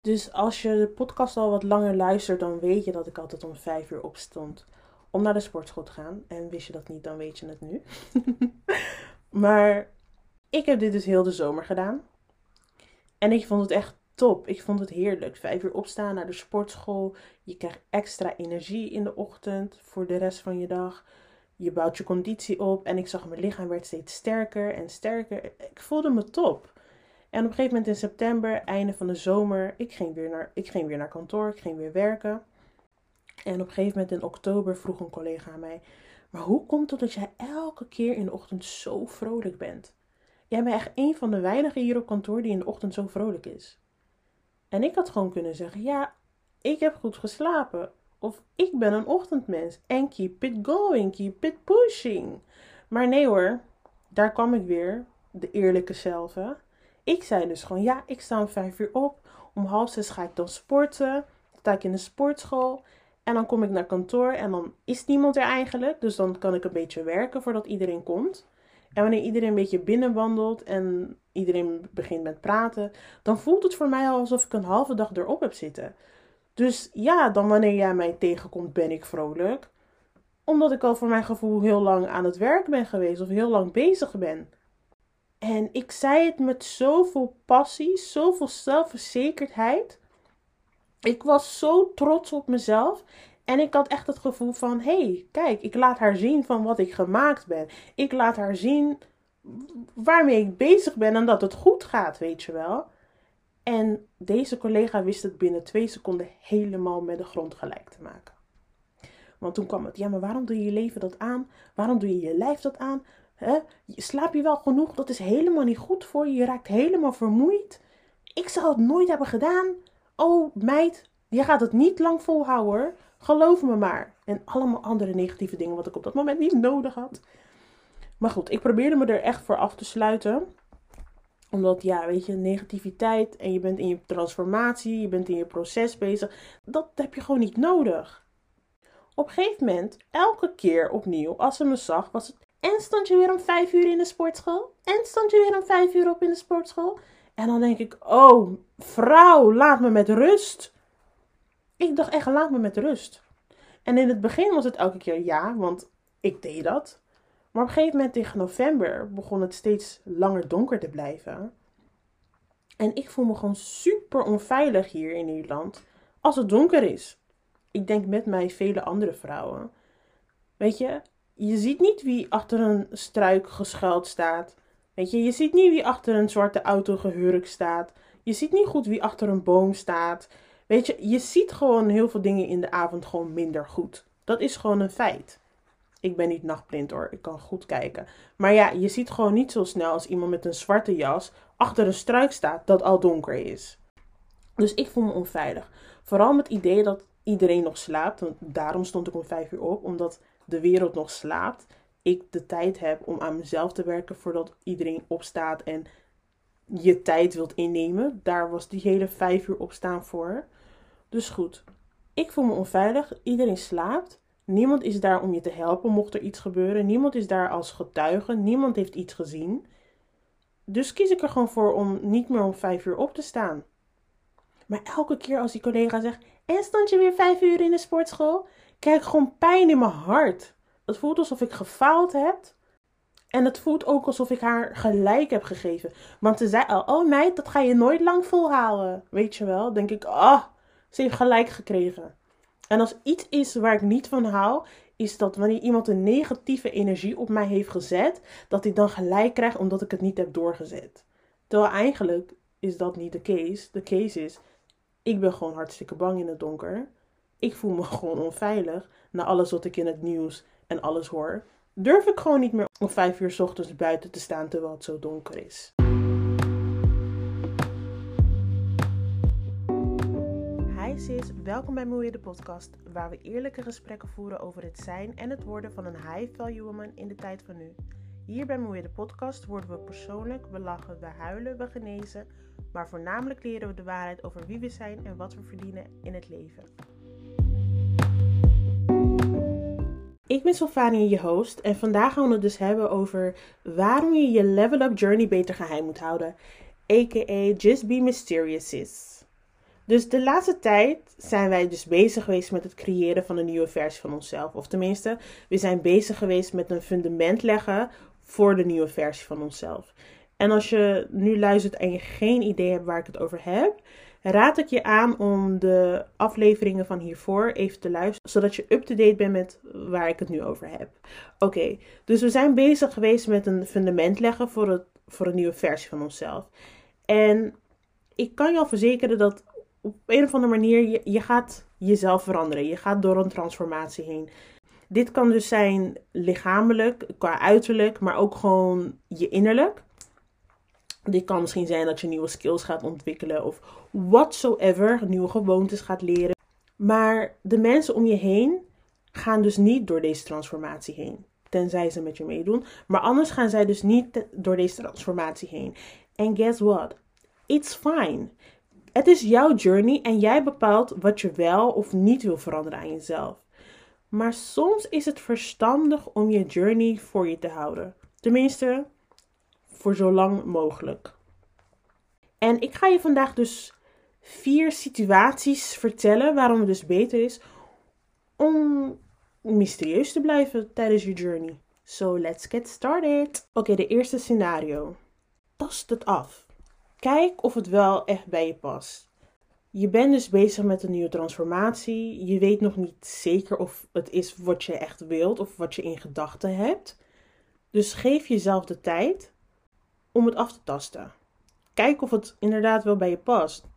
Dus als je de podcast al wat langer luistert, dan weet je dat ik altijd om vijf uur opstond om naar de sportschool te gaan. En wist je dat niet, dan weet je het nu. maar ik heb dit dus heel de zomer gedaan. En ik vond het echt top. Ik vond het heerlijk. Vijf uur opstaan naar de sportschool. Je krijgt extra energie in de ochtend voor de rest van je dag. Je bouwt je conditie op. En ik zag mijn lichaam werd steeds sterker en sterker. Ik voelde me top. En op een gegeven moment in september, einde van de zomer, ik ging weer naar, ik ging weer naar kantoor, ik ging weer werken. En op een gegeven moment in oktober vroeg een collega aan mij: Maar hoe komt het dat jij elke keer in de ochtend zo vrolijk bent? Jij bent echt een van de weinigen hier op kantoor die in de ochtend zo vrolijk is. En ik had gewoon kunnen zeggen: Ja, ik heb goed geslapen. Of ik ben een ochtendmens. En keep it going, keep it pushing. Maar nee hoor, daar kwam ik weer, de eerlijke zelf. Ik zei dus gewoon: Ja, ik sta om vijf uur op. Om half zes ga ik dan sporten. Dan sta ik in de sportschool. En dan kom ik naar kantoor en dan is niemand er eigenlijk. Dus dan kan ik een beetje werken voordat iedereen komt. En wanneer iedereen een beetje binnenwandelt en iedereen begint met praten, dan voelt het voor mij al alsof ik een halve dag erop heb zitten. Dus ja, dan wanneer jij mij tegenkomt, ben ik vrolijk. Omdat ik al voor mijn gevoel heel lang aan het werk ben geweest of heel lang bezig ben. En ik zei het met zoveel passie, zoveel zelfverzekerdheid. Ik was zo trots op mezelf. En ik had echt het gevoel van: hé, hey, kijk, ik laat haar zien van wat ik gemaakt ben. Ik laat haar zien waarmee ik bezig ben en dat het goed gaat, weet je wel. En deze collega wist het binnen twee seconden helemaal met de grond gelijk te maken. Want toen kwam het: ja, maar waarom doe je je leven dat aan? Waarom doe je je lijf dat aan? He? Slaap je wel genoeg? Dat is helemaal niet goed voor je. Je raakt helemaal vermoeid. Ik zou het nooit hebben gedaan. Oh, meid, je gaat het niet lang volhouden. Geloof me maar. En allemaal andere negatieve dingen wat ik op dat moment niet nodig had. Maar goed, ik probeerde me er echt voor af te sluiten. Omdat, ja, weet je, negativiteit en je bent in je transformatie, je bent in je proces bezig. Dat heb je gewoon niet nodig. Op een gegeven moment, elke keer opnieuw, als ze me zag, was het. En stond je weer om vijf uur in de sportschool? En stond je weer om vijf uur op in de sportschool? En dan denk ik, oh, vrouw, laat me met rust. Ik dacht echt, laat me met rust. En in het begin was het elke keer ja, want ik deed dat. Maar op een gegeven moment tegen november begon het steeds langer donker te blijven. En ik voel me gewoon super onveilig hier in Nederland als het donker is. Ik denk met mij vele andere vrouwen. Weet je, je ziet niet wie achter een struik geschuild staat. Weet je, je ziet niet wie achter een zwarte auto gehurkt staat. Je ziet niet goed wie achter een boom staat. Weet je, je ziet gewoon heel veel dingen in de avond gewoon minder goed. Dat is gewoon een feit. Ik ben niet nachtblind hoor, ik kan goed kijken. Maar ja, je ziet gewoon niet zo snel als iemand met een zwarte jas achter een struik staat dat al donker is. Dus ik voel me onveilig. Vooral met het idee dat iedereen nog slaapt. Daarom stond ik om vijf uur op, omdat de wereld nog slaapt. Ik de tijd heb om aan mezelf te werken voordat iedereen opstaat en je tijd wilt innemen. Daar was die hele vijf uur opstaan voor. Dus goed, ik voel me onveilig. Iedereen slaapt. Niemand is daar om je te helpen mocht er iets gebeuren. Niemand is daar als getuige. Niemand heeft iets gezien. Dus kies ik er gewoon voor om niet meer om vijf uur op te staan. Maar elke keer als die collega zegt: En stond je weer vijf uur in de sportschool? Krijg gewoon pijn in mijn hart. Het voelt alsof ik gefaald heb. En het voelt ook alsof ik haar gelijk heb gegeven. Want ze zei al: Oh meid, dat ga je nooit lang volhouden. Weet je wel? Denk ik: Ah. Ze heeft gelijk gekregen. En als iets is waar ik niet van hou, is dat wanneer iemand een negatieve energie op mij heeft gezet, dat ik dan gelijk krijg omdat ik het niet heb doorgezet. Terwijl eigenlijk is dat niet de case. De case is, ik ben gewoon hartstikke bang in het donker. Ik voel me gewoon onveilig na alles wat ik in het nieuws en alles hoor. Durf ik gewoon niet meer om vijf uur s ochtends buiten te staan terwijl het zo donker is. sis, welkom bij Moeie de podcast, waar we eerlijke gesprekken voeren over het zijn en het worden van een high-value woman in de tijd van nu. Hier bij Moeie de podcast worden we persoonlijk, we lachen, we huilen, we genezen, maar voornamelijk leren we de waarheid over wie we zijn en wat we verdienen in het leven. Ik ben Sylvania, je host, en vandaag gaan we het dus hebben over waarom je je level up journey beter geheim moet houden, aka Just Be Mysterious Sis. Dus de laatste tijd zijn wij dus bezig geweest met het creëren van een nieuwe versie van onszelf. Of tenminste, we zijn bezig geweest met een fundament leggen voor de nieuwe versie van onszelf. En als je nu luistert en je geen idee hebt waar ik het over heb, raad ik je aan om de afleveringen van hiervoor even te luisteren, zodat je up-to-date bent met waar ik het nu over heb. Oké, dus we zijn bezig geweest met een fundament leggen voor, het, voor een nieuwe versie van onszelf. En ik kan je al verzekeren dat op een of andere manier je, je gaat jezelf veranderen. Je gaat door een transformatie heen. Dit kan dus zijn lichamelijk, qua uiterlijk, maar ook gewoon je innerlijk. Dit kan misschien zijn dat je nieuwe skills gaat ontwikkelen of whatsoever, nieuwe gewoontes gaat leren. Maar de mensen om je heen gaan dus niet door deze transformatie heen. Tenzij ze met je meedoen. Maar anders gaan zij dus niet door deze transformatie heen. En guess what? It's fine. Het is jouw journey en jij bepaalt wat je wel of niet wil veranderen aan jezelf. Maar soms is het verstandig om je journey voor je te houden. Tenminste, voor zo lang mogelijk. En ik ga je vandaag dus vier situaties vertellen waarom het dus beter is om mysterieus te blijven tijdens je journey. So let's get started. Oké, de eerste scenario. Tast het af. Kijk of het wel echt bij je past. Je bent dus bezig met een nieuwe transformatie. Je weet nog niet zeker of het is wat je echt wilt of wat je in gedachten hebt. Dus geef jezelf de tijd om het af te tasten. Kijk of het inderdaad wel bij je past.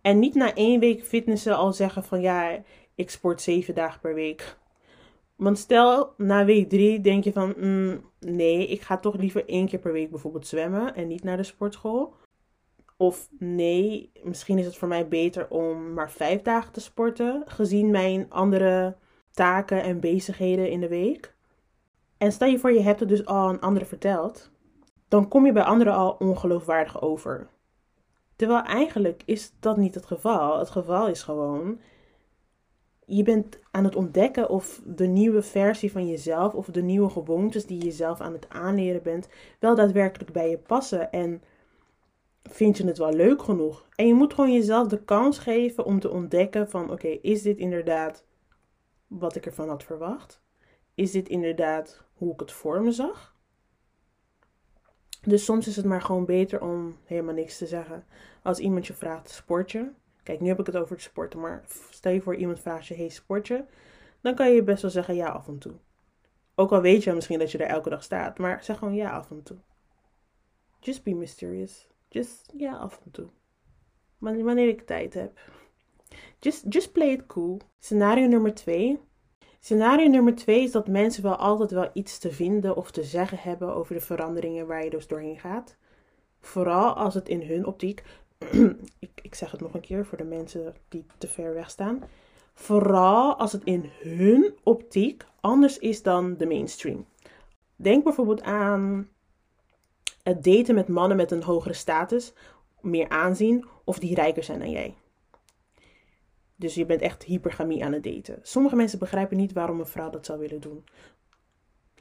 En niet na één week fitnessen al zeggen van ja, ik sport zeven dagen per week. Want stel, na week drie denk je van mm, nee, ik ga toch liever één keer per week bijvoorbeeld zwemmen en niet naar de sportschool. Of nee, misschien is het voor mij beter om maar vijf dagen te sporten, gezien mijn andere taken en bezigheden in de week. En stel je voor, je hebt het dus al aan anderen verteld, dan kom je bij anderen al ongeloofwaardig over. Terwijl eigenlijk is dat niet het geval. Het geval is gewoon, je bent aan het ontdekken of de nieuwe versie van jezelf of de nieuwe gewoontes die je zelf aan het aanleren bent, wel daadwerkelijk bij je passen. En vind je het wel leuk genoeg? En je moet gewoon jezelf de kans geven om te ontdekken van oké, is dit inderdaad wat ik ervan had verwacht? Is dit inderdaad hoe ik het voor me zag? Dus soms is het maar gewoon beter om helemaal niks te zeggen. Als iemand je vraagt, sport je? Kijk, nu heb ik het over het sporten, maar stel je voor iemand vraagt je, hey, sport je? Dan kan je best wel zeggen ja af en toe. Ook al weet je misschien dat je er elke dag staat, maar zeg gewoon ja af en toe. Just be mysterious. Just, ja, af en toe. Wanneer ik tijd heb. Just, just play it cool. Scenario nummer twee. Scenario nummer twee is dat mensen wel altijd wel iets te vinden of te zeggen hebben over de veranderingen waar je dus doorheen gaat. Vooral als het in hun optiek, ik, ik zeg het nog een keer voor de mensen die te ver weg staan. Vooral als het in hun optiek anders is dan de mainstream. Denk bijvoorbeeld aan het daten met mannen met een hogere status, meer aanzien of die rijker zijn dan jij. Dus je bent echt hypergamie aan het daten. Sommige mensen begrijpen niet waarom een vrouw dat zou willen doen.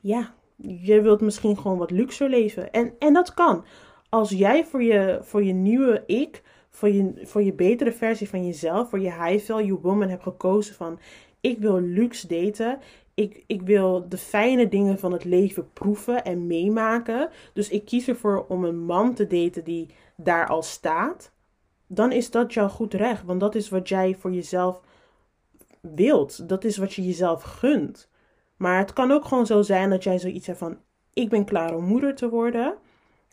Ja, je wilt misschien gewoon wat luxer leven. En, en dat kan. Als jij voor je, voor je nieuwe ik, voor je, voor je betere versie van jezelf, voor je high value woman hebt gekozen van ik wil luxe daten ik, ik wil de fijne dingen van het leven proeven en meemaken. Dus ik kies ervoor om een man te daten die daar al staat. Dan is dat jouw goed recht. Want dat is wat jij voor jezelf wilt. Dat is wat je jezelf gunt. Maar het kan ook gewoon zo zijn dat jij zoiets hebt van: ik ben klaar om moeder te worden.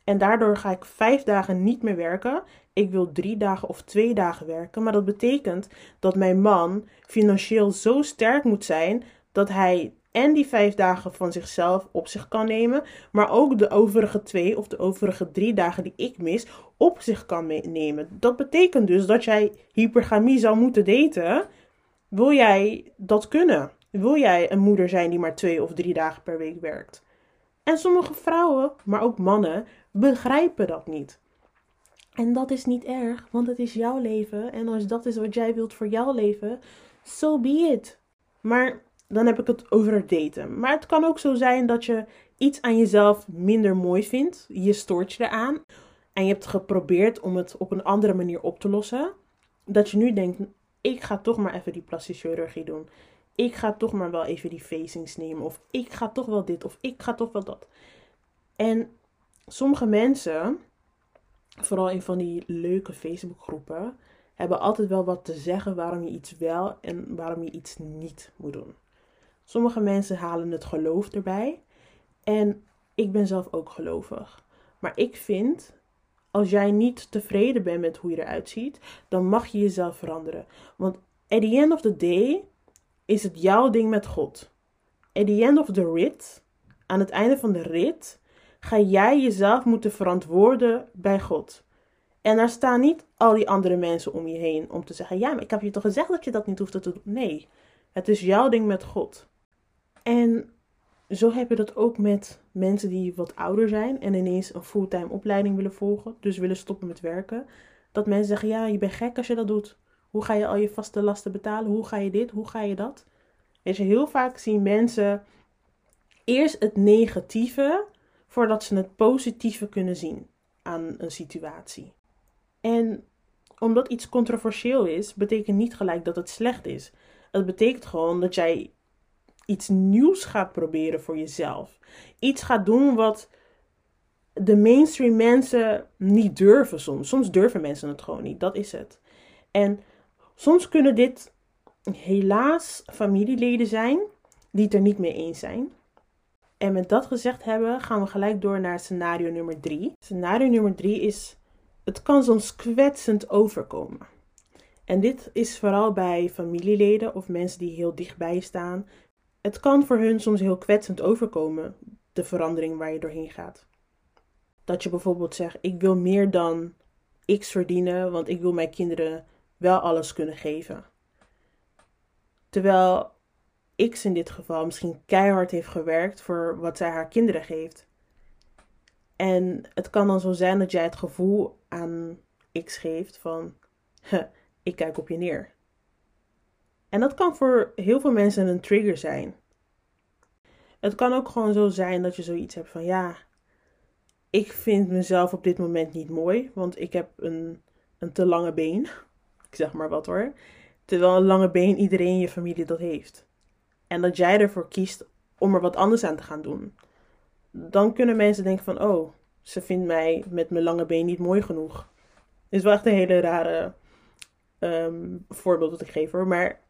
En daardoor ga ik vijf dagen niet meer werken. Ik wil drie dagen of twee dagen werken. Maar dat betekent dat mijn man financieel zo sterk moet zijn dat hij en die vijf dagen van zichzelf op zich kan nemen, maar ook de overige twee of de overige drie dagen die ik mis op zich kan nemen. Dat betekent dus dat jij hypergamie zou moeten daten. Wil jij dat kunnen? Wil jij een moeder zijn die maar twee of drie dagen per week werkt? En sommige vrouwen, maar ook mannen, begrijpen dat niet. En dat is niet erg, want het is jouw leven. En als dat is wat jij wilt voor jouw leven, so be it. Maar dan heb ik het over daten. Maar het kan ook zo zijn dat je iets aan jezelf minder mooi vindt. Je stoort je eraan. En je hebt geprobeerd om het op een andere manier op te lossen. dat je nu denkt, ik ga toch maar even die plastische chirurgie doen. Ik ga toch maar wel even die facings nemen. Of ik ga toch wel dit. Of ik ga toch wel dat. En sommige mensen, vooral in van die leuke Facebookgroepen, hebben altijd wel wat te zeggen waarom je iets wel en waarom je iets niet moet doen. Sommige mensen halen het geloof erbij. En ik ben zelf ook gelovig. Maar ik vind, als jij niet tevreden bent met hoe je eruit ziet, dan mag je jezelf veranderen. Want at the end of the day is het jouw ding met God. At the end of the rit, aan het einde van de rit, ga jij jezelf moeten verantwoorden bij God. En daar staan niet al die andere mensen om je heen om te zeggen: Ja, maar ik heb je toch gezegd dat je dat niet hoeft te doen? Nee, het is jouw ding met God. En zo heb je dat ook met mensen die wat ouder zijn en ineens een fulltime opleiding willen volgen, dus willen stoppen met werken. Dat mensen zeggen: Ja, je bent gek als je dat doet. Hoe ga je al je vaste lasten betalen? Hoe ga je dit? Hoe ga je dat? Weet je, heel vaak zien mensen eerst het negatieve voordat ze het positieve kunnen zien aan een situatie. En omdat iets controversieel is, betekent niet gelijk dat het slecht is. Het betekent gewoon dat jij iets nieuws gaat proberen voor jezelf. Iets gaat doen wat de mainstream mensen niet durven soms. Soms durven mensen het gewoon niet. Dat is het. En soms kunnen dit helaas familieleden zijn die het er niet mee eens zijn. En met dat gezegd hebben, gaan we gelijk door naar scenario nummer 3. Scenario nummer 3 is: het kan soms kwetsend overkomen. En dit is vooral bij familieleden of mensen die heel dichtbij staan. Het kan voor hun soms heel kwetsend overkomen, de verandering waar je doorheen gaat. Dat je bijvoorbeeld zegt: Ik wil meer dan X verdienen, want ik wil mijn kinderen wel alles kunnen geven. Terwijl X in dit geval misschien keihard heeft gewerkt voor wat zij haar kinderen geeft. En het kan dan zo zijn dat jij het gevoel aan X geeft van, ik kijk op je neer. En dat kan voor heel veel mensen een trigger zijn. Het kan ook gewoon zo zijn dat je zoiets hebt van, ja, ik vind mezelf op dit moment niet mooi, want ik heb een, een te lange been. Ik zeg maar wat hoor. Terwijl een lange been iedereen in je familie dat heeft. En dat jij ervoor kiest om er wat anders aan te gaan doen. Dan kunnen mensen denken van, oh, ze vindt mij met mijn lange been niet mooi genoeg. Is wel echt een hele rare um, voorbeeld dat ik geef hoor. Maar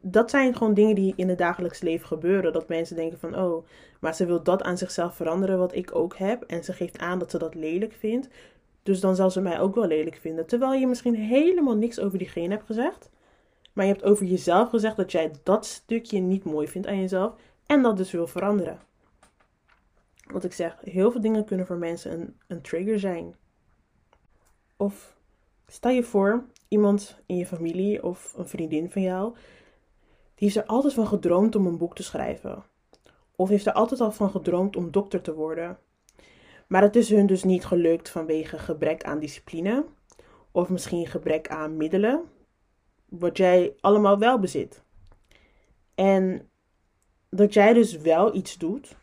dat zijn gewoon dingen die in het dagelijks leven gebeuren. Dat mensen denken van, oh, maar ze wil dat aan zichzelf veranderen wat ik ook heb. En ze geeft aan dat ze dat lelijk vindt. Dus dan zal ze mij ook wel lelijk vinden. Terwijl je misschien helemaal niks over diegene hebt gezegd. Maar je hebt over jezelf gezegd dat jij dat stukje niet mooi vindt aan jezelf. En dat dus wil veranderen. Wat ik zeg, heel veel dingen kunnen voor mensen een, een trigger zijn. Of stel je voor, iemand in je familie of een vriendin van jou, heeft er altijd van gedroomd om een boek te schrijven. Of heeft er altijd al van gedroomd om dokter te worden. Maar het is hun dus niet gelukt vanwege gebrek aan discipline. Of misschien gebrek aan middelen wat jij allemaal wel bezit. En dat jij dus wel iets doet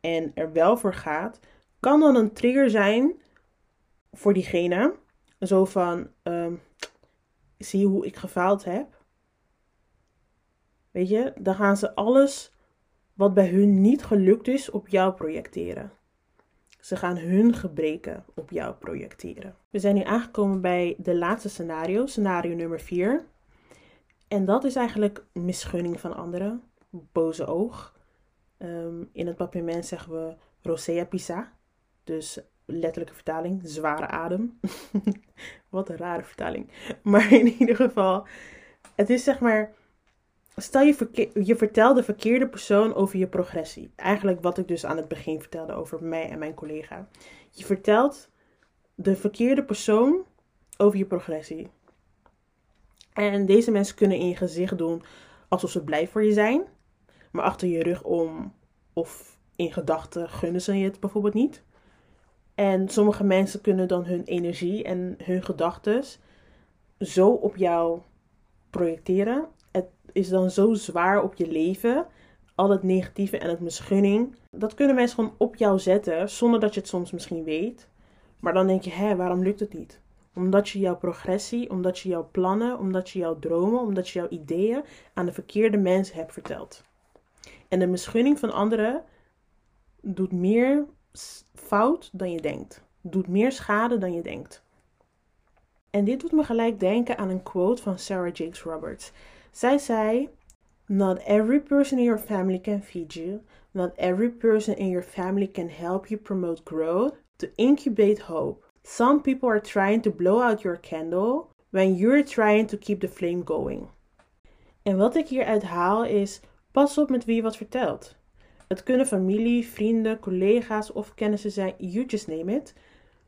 en er wel voor gaat, kan dan een trigger zijn voor diegene. Zo van, um, zie hoe ik gefaald heb? Weet je, dan gaan ze alles wat bij hun niet gelukt is op jou projecteren. Ze gaan hun gebreken op jou projecteren. We zijn nu aangekomen bij de laatste scenario, scenario nummer 4. En dat is eigenlijk misgunning van anderen, boze oog. Ehm, in het papierment zeggen we rosea pisa, dus letterlijke vertaling, zware adem. Wat een rare vertaling. Maar in ieder geval, het is zeg maar, stel je, je vertelt de verkeerde persoon over je progressie. Eigenlijk wat ik dus aan het begin vertelde over mij en mijn collega. Je vertelt de verkeerde persoon over je progressie. En deze mensen kunnen in je gezicht doen alsof ze blij voor je zijn. Maar achter je rug om of in gedachten gunnen ze je het bijvoorbeeld niet. En sommige mensen kunnen dan hun energie en hun gedachten zo op jou projecteren. Het is dan zo zwaar op je leven. Al het negatieve en het misgunning. Dat kunnen mensen gewoon op jou zetten zonder dat je het soms misschien weet. Maar dan denk je, hé, waarom lukt het niet? Omdat je jouw progressie, omdat je jouw plannen, omdat je jouw dromen, omdat je jouw ideeën aan de verkeerde mensen hebt verteld. En de misgunning van anderen doet meer fout dan je denkt. Doet meer schade dan je denkt. En dit doet me gelijk denken aan een quote van Sarah Jakes Roberts. Zij zei: Not every person in your family can feed you. Not every person in your family can help you promote growth, to incubate hope. Some people are trying to blow out your candle when you're trying to keep the flame going. En wat ik hieruit haal is: pas op met wie je wat vertelt. Het kunnen familie, vrienden, collega's of kennissen zijn, you just name it.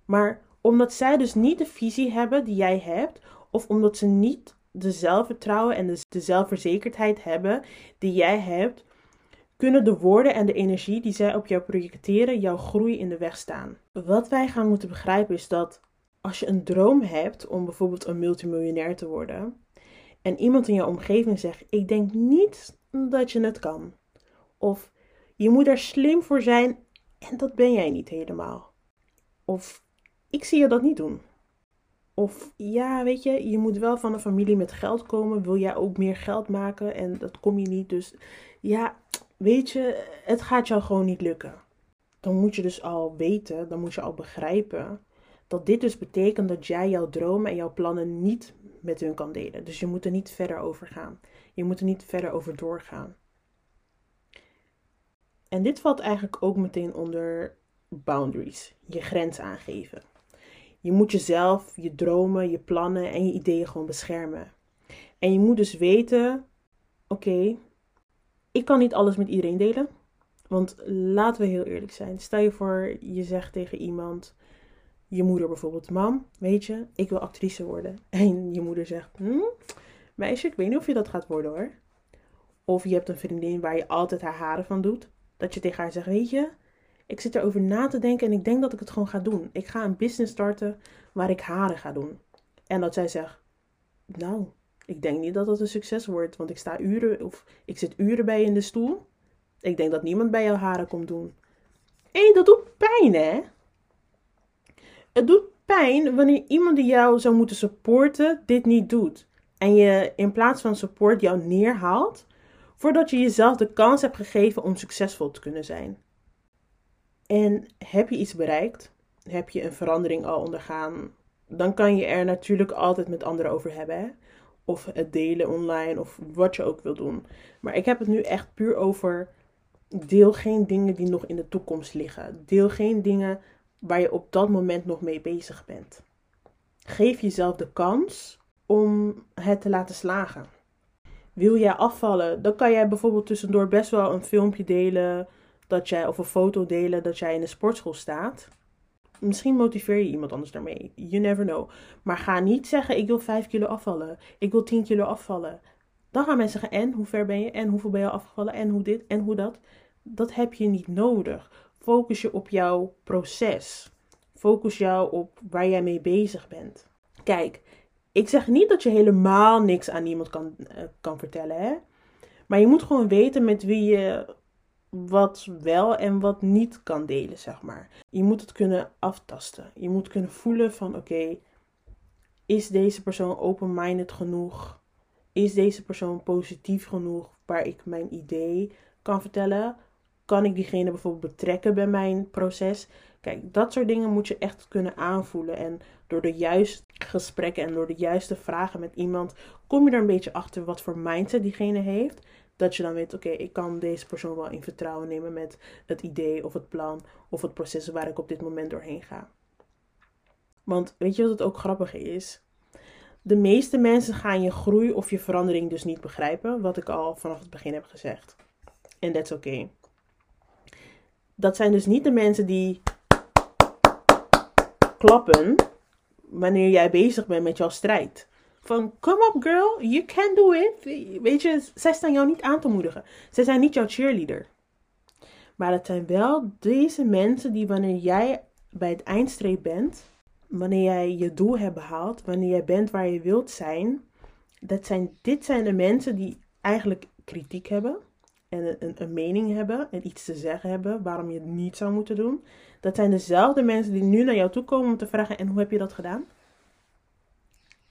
Maar omdat zij dus niet de visie hebben die jij hebt, of omdat ze niet de zelfvertrouwen en de, zelfverzekerdheid hebben die jij hebt, kunnen de woorden en de energie die zij op jou projecteren jouw groei in de weg staan. Wat wij gaan moeten begrijpen is dat als je een droom hebt om bijvoorbeeld een multimiljonair te worden, en iemand in jouw omgeving zegt: Ik denk niet dat je het kan. Of je moet er slim voor zijn en dat ben jij niet helemaal. Of ik zie je dat niet doen. Of ja, weet je, je moet wel van een familie met geld komen. Wil jij ook meer geld maken en dat kom je niet. Dus ja, weet je, het gaat jou gewoon niet lukken. Dan moet je dus al weten, dan moet je al begrijpen dat dit dus betekent dat jij jouw dromen en jouw plannen niet met hun kan delen. Dus je moet er niet verder over gaan. Je moet er niet verder over doorgaan. En dit valt eigenlijk ook meteen onder boundaries, je grens aangeven. Je moet jezelf, je dromen, je plannen en je ideeën gewoon beschermen. En je moet dus weten: oké, ik kan niet alles met iedereen delen. Want laten we heel eerlijk zijn. Stel je voor, je zegt tegen iemand, je moeder bijvoorbeeld: Mam, weet je, ik wil actrice worden. En je moeder zegt: hm, Meisje, ik weet niet of je dat gaat worden hoor. Of je hebt een vriendin waar je altijd haar haren van doet. Dat je tegen haar zegt: Weet je, ik zit erover na te denken en ik denk dat ik het gewoon ga doen. Ik ga een business starten waar ik haren ga doen. En dat zij zegt, nou, ik denk niet dat het een succes wordt, want ik sta uren of ik zit uren bij je in de stoel. Ik denk dat niemand bij jouw haren komt doen. Hé, dat doet pijn, hè? Het doet pijn wanneer iemand die jou zou moeten supporten dit niet doet. En je in plaats van support jou neerhaalt, voordat je jezelf de kans hebt gegeven om succesvol te kunnen zijn. En heb je iets bereikt, heb je een verandering al ondergaan, dan kan je er natuurlijk altijd met anderen over hebben. Hè? Of het delen online of wat je ook wil doen. Maar ik heb het nu echt puur over deel geen dingen die nog in de toekomst liggen. Deel geen dingen waar je op dat moment nog mee bezig bent. Geef jezelf de kans om het te laten slagen. Wil jij afvallen, dan kan jij bijvoorbeeld tussendoor best wel een filmpje delen dat jij, of een foto delen dat jij in de sportschool staat. Misschien motiveer je iemand anders daarmee. You never know. Maar ga niet zeggen: ik wil 5 kilo afvallen. Ik wil 10 kilo afvallen. Dan gaan mensen zeggen: en hoe ver ben je? En hoeveel ben je afgevallen? En hoe dit? En hoe dat? Dat heb je niet nodig. Focus je op jouw proces. Focus jou op waar jij mee bezig bent. Kijk, ik zeg niet dat je helemaal niks aan iemand kan, uh, kan vertellen. Hè? Maar je moet gewoon weten met wie je wat wel en wat niet kan delen, zeg maar. Je moet het kunnen aftasten. Je moet kunnen voelen van oké, is deze persoon open-minded genoeg? Is deze persoon positief genoeg waar ik mijn idee kan vertellen? Kan ik diegene bijvoorbeeld betrekken bij mijn proces? Kijk, dat soort dingen moet je echt kunnen aanvoelen. En door de juiste gesprekken en door de juiste vragen met iemand kom je er een beetje achter wat voor mindset diegene heeft dat je dan weet, oké, ik kan deze persoon wel in vertrouwen nemen met het idee of het plan of het proces waar ik op dit moment doorheen ga. Want weet je wat het ook grappig is? De meeste mensen gaan je groei of je verandering dus niet begrijpen, wat ik al vanaf het begin heb gezegd. En that's oké. Okay. Dat zijn dus niet de mensen die klappen wanneer jij bezig bent met jouw strijd. Van, come up girl, you can do it. Weet je, zij staan jou niet aan te moedigen. Zij zijn niet jouw cheerleader. Maar het zijn wel deze mensen die wanneer jij bij het eindstreep bent, wanneer jij je doel hebt behaald, wanneer jij bent waar je wilt zijn, dat zijn, dit zijn de mensen die eigenlijk kritiek hebben en een, een, mening hebben en iets te zeggen hebben waarom je het niet zou moeten doen. Dat zijn dezelfde mensen die nu naar jou toe komen om te vragen: en hoe heb je dat gedaan?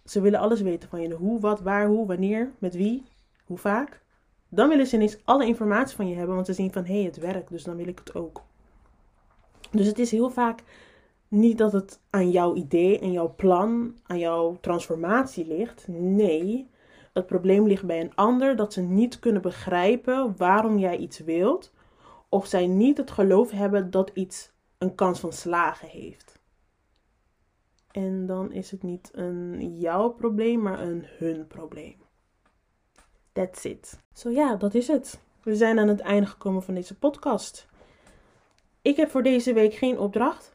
Ze willen alles weten van je. Hoe, wat, waar, hoe, wanneer, met wie, hoe vaak. Dan willen ze ineens alle informatie van je hebben, want ze zien van hé, hey, het werkt, dus dan wil ik het ook. Dus het is heel vaak niet dat het aan jouw idee en jouw plan, aan jouw transformatie ligt. Nee, het probleem ligt bij een ander dat ze niet kunnen begrijpen waarom jij iets wilt, of zij niet het geloof hebben dat iets een kans van slagen heeft. En dan is het niet een jouw probleem, maar een hun probleem. That's it. Zo ja, dat is het. We zijn aan het einde gekomen van deze podcast. Ik heb voor deze week geen opdracht.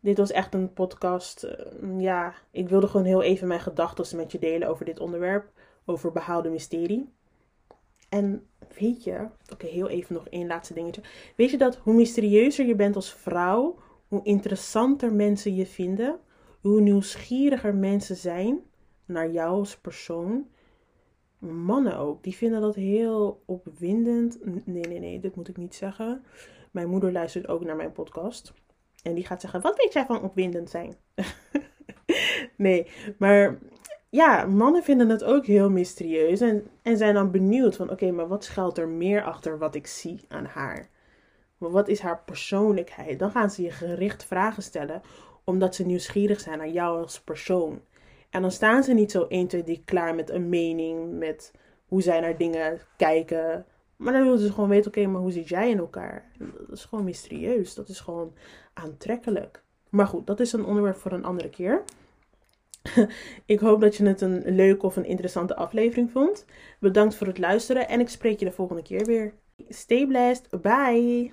Dit was echt een podcast. Uh, ja, ik wilde gewoon heel even mijn gedachten met je delen over dit onderwerp. Over behouden mysterie. En weet je, oké, heel even nog één laatste dingetje. Weet je dat hoe mysterieuzer je bent als vrouw, hoe interessanter mensen je vinden, hoe nieuwsgieriger mensen zijn naar jou als persoon. Mannen ook, die vinden dat heel opwindend. Nee, nee, nee, dit moet ik niet zeggen. Mijn moeder luistert ook naar mijn podcast. En die gaat zeggen: Wat weet jij van opwindend zijn? nee, maar ja, mannen vinden het ook heel mysterieus. En, en zijn dan benieuwd van: Oké, maar wat schuilt er meer achter wat ik zie aan haar? Wat is haar persoonlijkheid? Dan gaan ze je gericht vragen stellen, omdat ze nieuwsgierig zijn naar jou als persoon. En dan staan ze niet zo 1, 2, 3 klaar met een mening, met hoe zij naar dingen kijken. Maar dan willen ze gewoon weten, oké, maar hoe zit jij in elkaar? Dat is gewoon mysterieus. Dat is gewoon aantrekkelijk. Maar goed, dat is een onderwerp voor een andere keer. ik hoop dat je het een leuke of een interessante aflevering vond. Bedankt voor het luisteren en ik spreek je de volgende keer weer. Stay blessed. Bye.